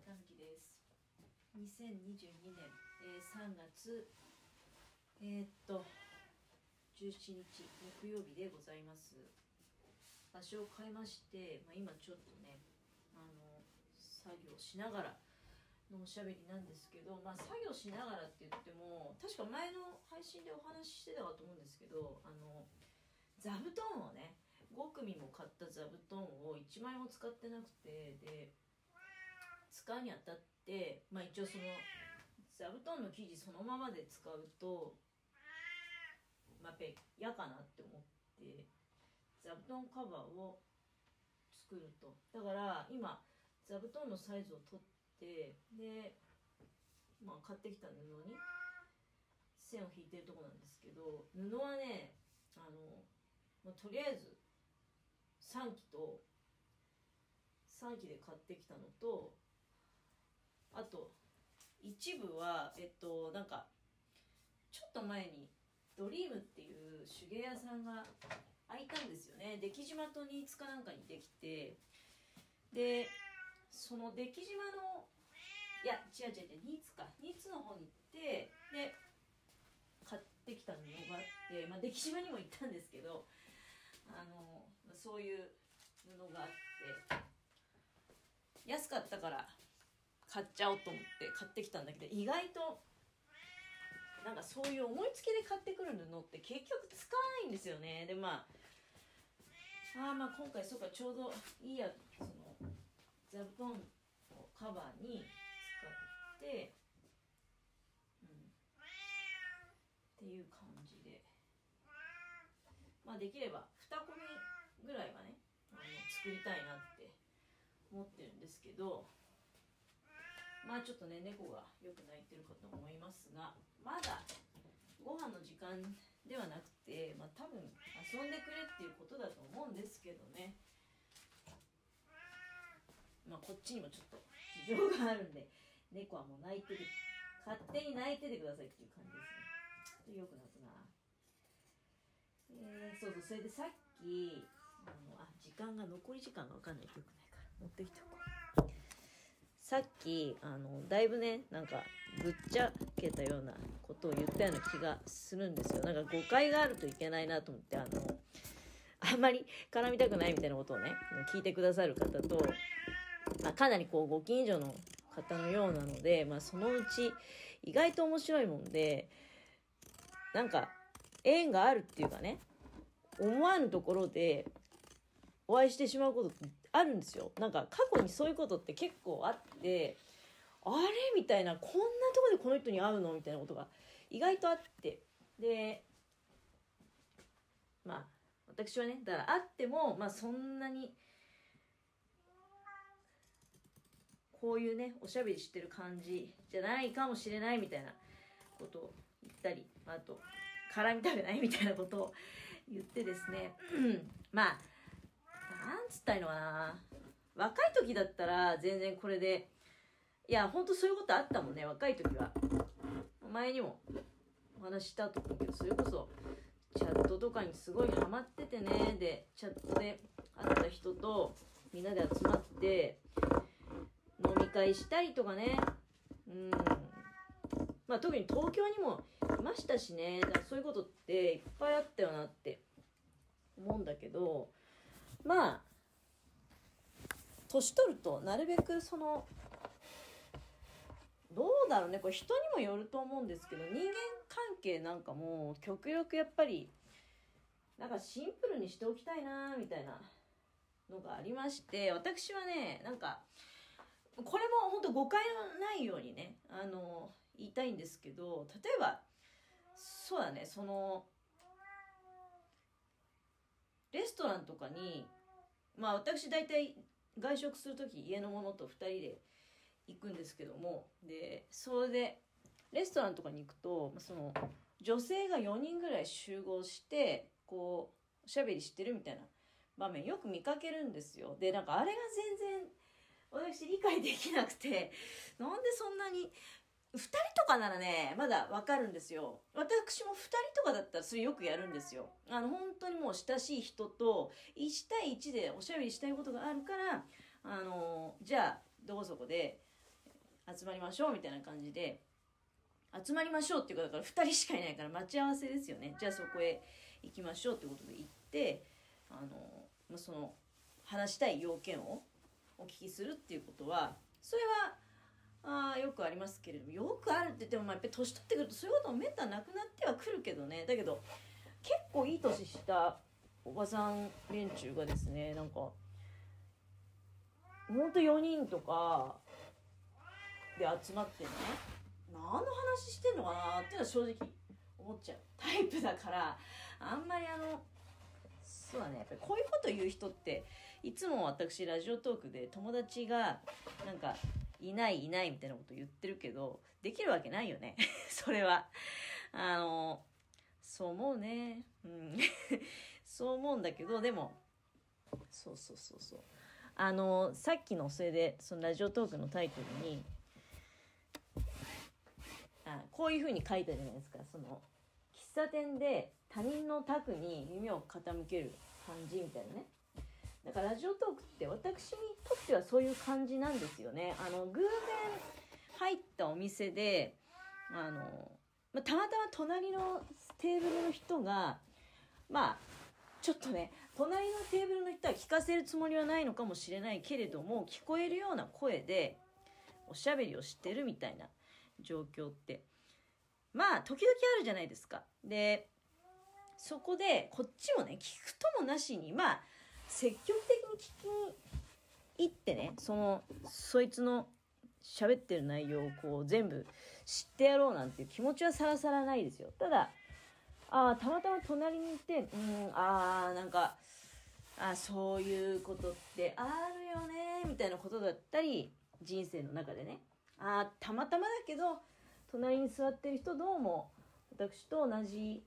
たぬきです。2022年、えー、3月えー、っと17日木曜日でございます。場所を変えまして、まあ、今ちょっとねあの作業しながらのおしゃべりなんですけど、まあ、作業しながらって言っても確か前の配信でお話ししてたかと思うんですけどあの座布団をね5組も買った座布団を1枚も使ってなくてでうにあたって、まあ、一応その座布団の生地そのままで使うと、まあ、やっぱり嫌かなって思って座布団カバーを作ると。だから今座布団のサイズを取ってで、まあ、買ってきた布に線を引いてるとこなんですけど布はねあの、まあ、とりあえず3機と3機で買ってきたのとあと一部はえっとなんかちょっと前にドリームっていう手芸屋さんが開いたんですよね。出来島と新津かなんかにできてでその出来島のいや違う違う違う新津か。新津の方に行ってで買ってきた布があって、まあ、出来島にも行ったんですけどあのそういう布があって安かったから買っちゃおうと思って買ってきたんだけど意外となんかそういう思いつきで買ってくる布って結局使わないんですよね。でまああまあ今回そうかちょうどいいやその座布団をカバーに使って、うん、っていう感じで。まあできれば2込みぐらいはねあの作りたいなって思ってるんですけどまあちょっとね猫がよく泣いてるかと思いますがまだご飯の時間ではなくてまあ多分遊んでくれっていうことだと思うんですけどね。まあこっちにもちょっと事情があるんで猫はもう泣いてる勝手に泣いててくださいっていう感じですね。よく泣くなえー、そうそうそれでさっきあのあ時間が残り時間が分かんない。とよくないから持ってきておこう。さっきあのだいぶねなんかぶっちゃけたようなことを言ったような気がするんですよ。なんか誤解があるといけないなと思ってあのあんまり絡みたくないみたいなことをね聞いてくださる方と、まあ、かなりこうご近所の方のようなので、まあ、そのうち意外と面白いもんでなんか縁があるっていうかね思わぬところでお会いしてしまうことってあるんですよ。なんか過去にそういうことって結構あって、あれみたいな、こんなとこでこの人に会うのみたいなことが意外とあって。で、まあ、私はね、だから会っても、まあそんなに、こういうね、おしゃべりしてる感じじゃないかもしれないみたいなことを言ったり、あと、絡みたくないみたいなことを言ってですね、まあ、つったいのかな。若い時だったら全然これで、いや、ほんとそういうことあったもんね、若い時は。前にもお話したと思うけど、それこそ、チャットとかにすごいハマっててね、で、チャットで会った人とみんなで集まって、飲み会したりとかね、うん。まあ特に東京にもいましたしね、だからそういうことっていっぱいあったよなって思うんだけど、まあ年取るとなるべくそのどうだろうね。これ人にもよると思うんですけど人間関係なんかも極力やっぱりなんかシンプルにしておきたいなみたいなのがありまして私はねなんかこれも本当誤解のないようにねあの言いたいんですけど例えばそうだねそのレストランとかにまあ私大体外食する時家の者と2人で行くんですけどもでそれでレストランとかに行くとその女性が4人ぐらい集合してこうおしゃべりしてるみたいな場面よく見かけるんですよ。でなんかあれが全然私理解できなくてなんでそんなに2人とかならね、まだわかるんですよ。私も2人とかだったらそれよくやるんですよ。あの、本当にもう親しい人と1対1でおしゃべりしたいことがあるから、あの、じゃあ、どこそこで集まりましょうみたいな感じで集まりましょうっていうかだから2人しかいないから待ち合わせですよねじゃあそこへ行きましょうってことで行ってあの、ま、その話したい要件をお聞きするっていうことはそれはあよくありますけれどもよくあるって言ってもまあやっぱり年取ってくるとそういうこともめったなくなってはくるけどね。だけど結構いい年したおばさん連中がですねなんかほんと4人とかで集まってね何の話してんのかなっていうのは正直思っちゃう。タイプだからあんまりあのそうだねやっぱりこういうこと言う人っていつも私ラジオトークで友達がなんかいないいないみたいなこと言ってるけどできるわけないよね。それは。あのそう思うね。うん。そう思うんだけどでもそうそうそうそう。あのさっきのそれでそのラジオトークのタイトルにあこういうふうに書いたじゃないですか。その喫茶店で他人の卓に耳を傾ける感じみたいなね。だからラジオトークって私にとってはそういう感じなんですよねあの偶然入ったお店であの、まあ、たまたま隣のテーブルの人がまあちょっとね隣のテーブルの人は聞かせるつもりはないのかもしれないけれども聞こえるような声でおしゃべりをしてるみたいな状況ってまあ時々あるじゃないですか。でそこでこっちもね聞くともなしにまあ積極的に聞きに行ってねそのそいつの喋ってる内容をこう全部知ってやろうなんていう気持ちはさらさらないですよ。ただあたまたま隣にいてうんあーなんかあそういうことってあるよねみたいなことだったり人生の中でねあたまたまだけど隣に座ってる人どうも私と同じ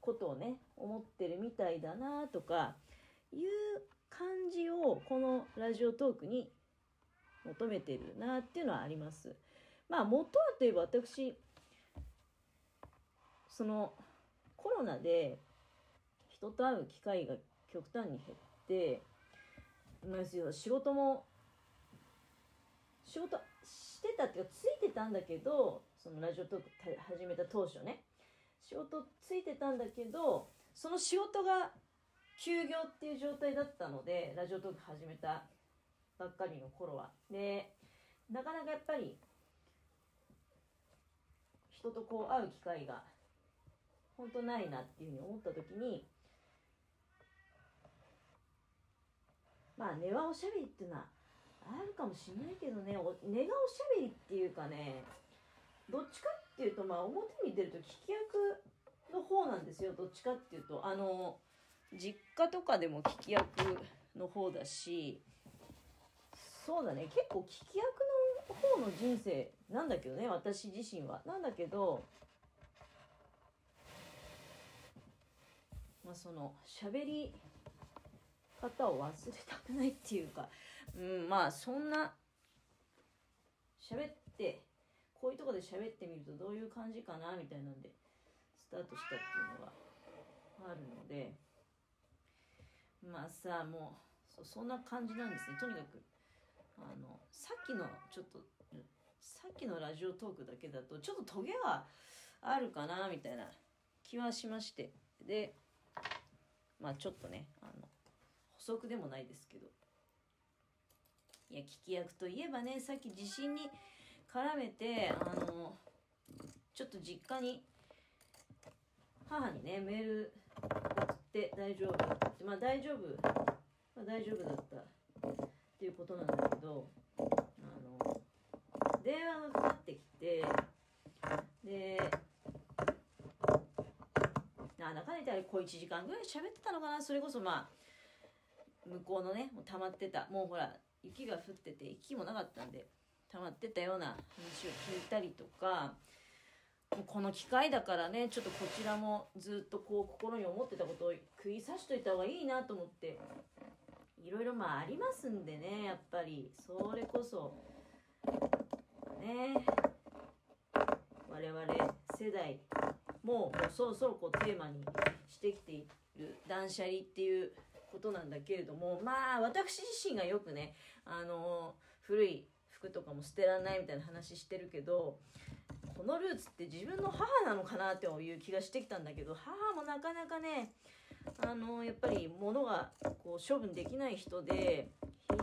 ことをね思ってるみたいだなとかいう感じをこのラジオトークに求めてるなっていうのはあります。まあ元はといえば私そのコロナで人と会う機会が極端に減って仕事も仕事してたっていうかついてたんだけどそのラジオトーク始めた当初ね仕事ついてたんだけどその仕事が休業っていう状態だったのでラジオトーク始めたばっかりの頃は。でなかなかやっぱり人とこう会う機会が本当ないなっていうふうに思った時にまあ根はおしゃべりっていうのはあるかもしれないけどね。根がおしゃべりっていうかねどっちかっていうとまあ表に出ると聞き役の方なんですよ。どっちかっていうと。あの実家とかでも聞き役の方だしそうだね。結構聞き役の方の人生なんだけどね私自身は。なんだけどまあ、その喋り方を忘れたくないっていうか、うん、まあそんな喋ってこういうとこで喋ってみるとどういう感じかなみたいなんでスタートしたっていうのがあるのでまあさもうそんな感じなんですね。とにかくあのさっきのちょっとさっきのラジオトークだけだとちょっとトゲはあるかなみたいな気はしまして。でまあちょっとねあの補足でもないですけど。いや聞き役といえばねさっき地震に絡めてあのちょっと実家に母にねメールって大丈夫。まあ大丈夫、まあ、大丈夫だった。っていうことなんだけどあの電話がかかってきてでな中でたら小1時間ぐらい喋ってたのかな？それこそまあ向こうのねもう溜まってた。もうほら雪が降ってて息もなかったんで溜まってたような話を聞いたりとかこの機会だからねちょっとこちらもずっとこう心に思ってたことを食い刺しといた方がいいなと思って。いろいろまあありますんでねやっぱり。それこそ。ね。我々世代ももうそろそろこうテーマにしてきている断捨離っていうことなんだけれども。まあ私自身がよくねあの古い服とかも捨てられないみたいな話してるけどこのルーツって自分の母なのかなっていう気がしてきたんだけど母もなかなかねあのやっぱり物がこう処分できない人で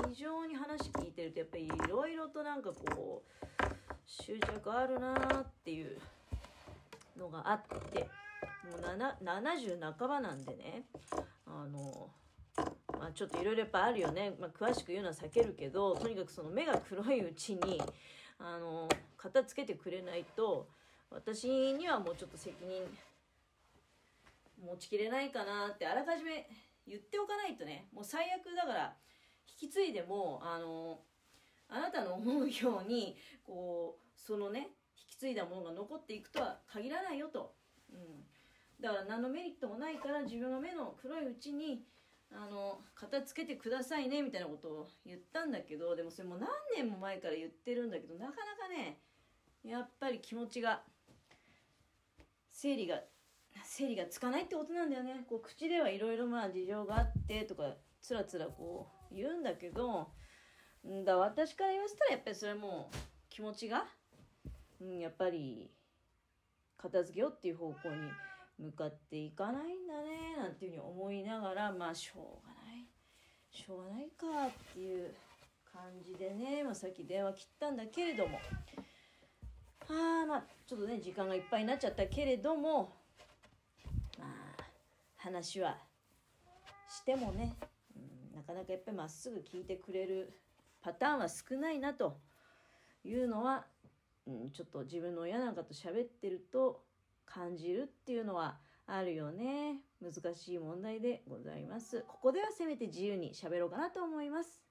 非常に話聞いてるとやっぱりいろいろとなんかこう執着あるなっていうのがあってもう70半ばなんでねあのまあ、ちょっといろいろやっぱあるよね、まあ、詳しく言うのは避けるけどとにかくその目が黒いうちにあの片付けてくれないと私にはもうちょっと責任持ちきれないかなってあらかじめ言っておかないとねもう最悪だから引き継いでもあのあなたの思うようにこうそのね引き継いだものが残っていくとは限らないよと、うん、だから何のメリットもないから自分が目の黒いうちにあの片付けてくださいねみたいなことを言ったんだけどでもそれも何年も前から言ってるんだけどなかなかねやっぱり気持ちが整理が整理がつかないってことなんだよね。こう口ではいろいろまあ事情があってとかつらつらこう言うんだけどんだ私から言わせたらやっぱりそれも気持ちが、うん、やっぱり片付けようっていう方向に向かっていかないんだねなんていうふうに思いながらまあしょうがない。しょうがないかっていう感じでね、まあ、さっき電話切ったんだけれども。あまあちょっとね時間がいっぱいになっちゃったけれどもまあ話はしてもね、うん、なかなかやっぱりまっすぐ聞いてくれるパターンは少ないなというのは、うん、ちょっと自分の親なんかと喋ってると感じるっていうのはあるよね。難しい問題でございます。ここではせめて自由に喋ろうかなと思います。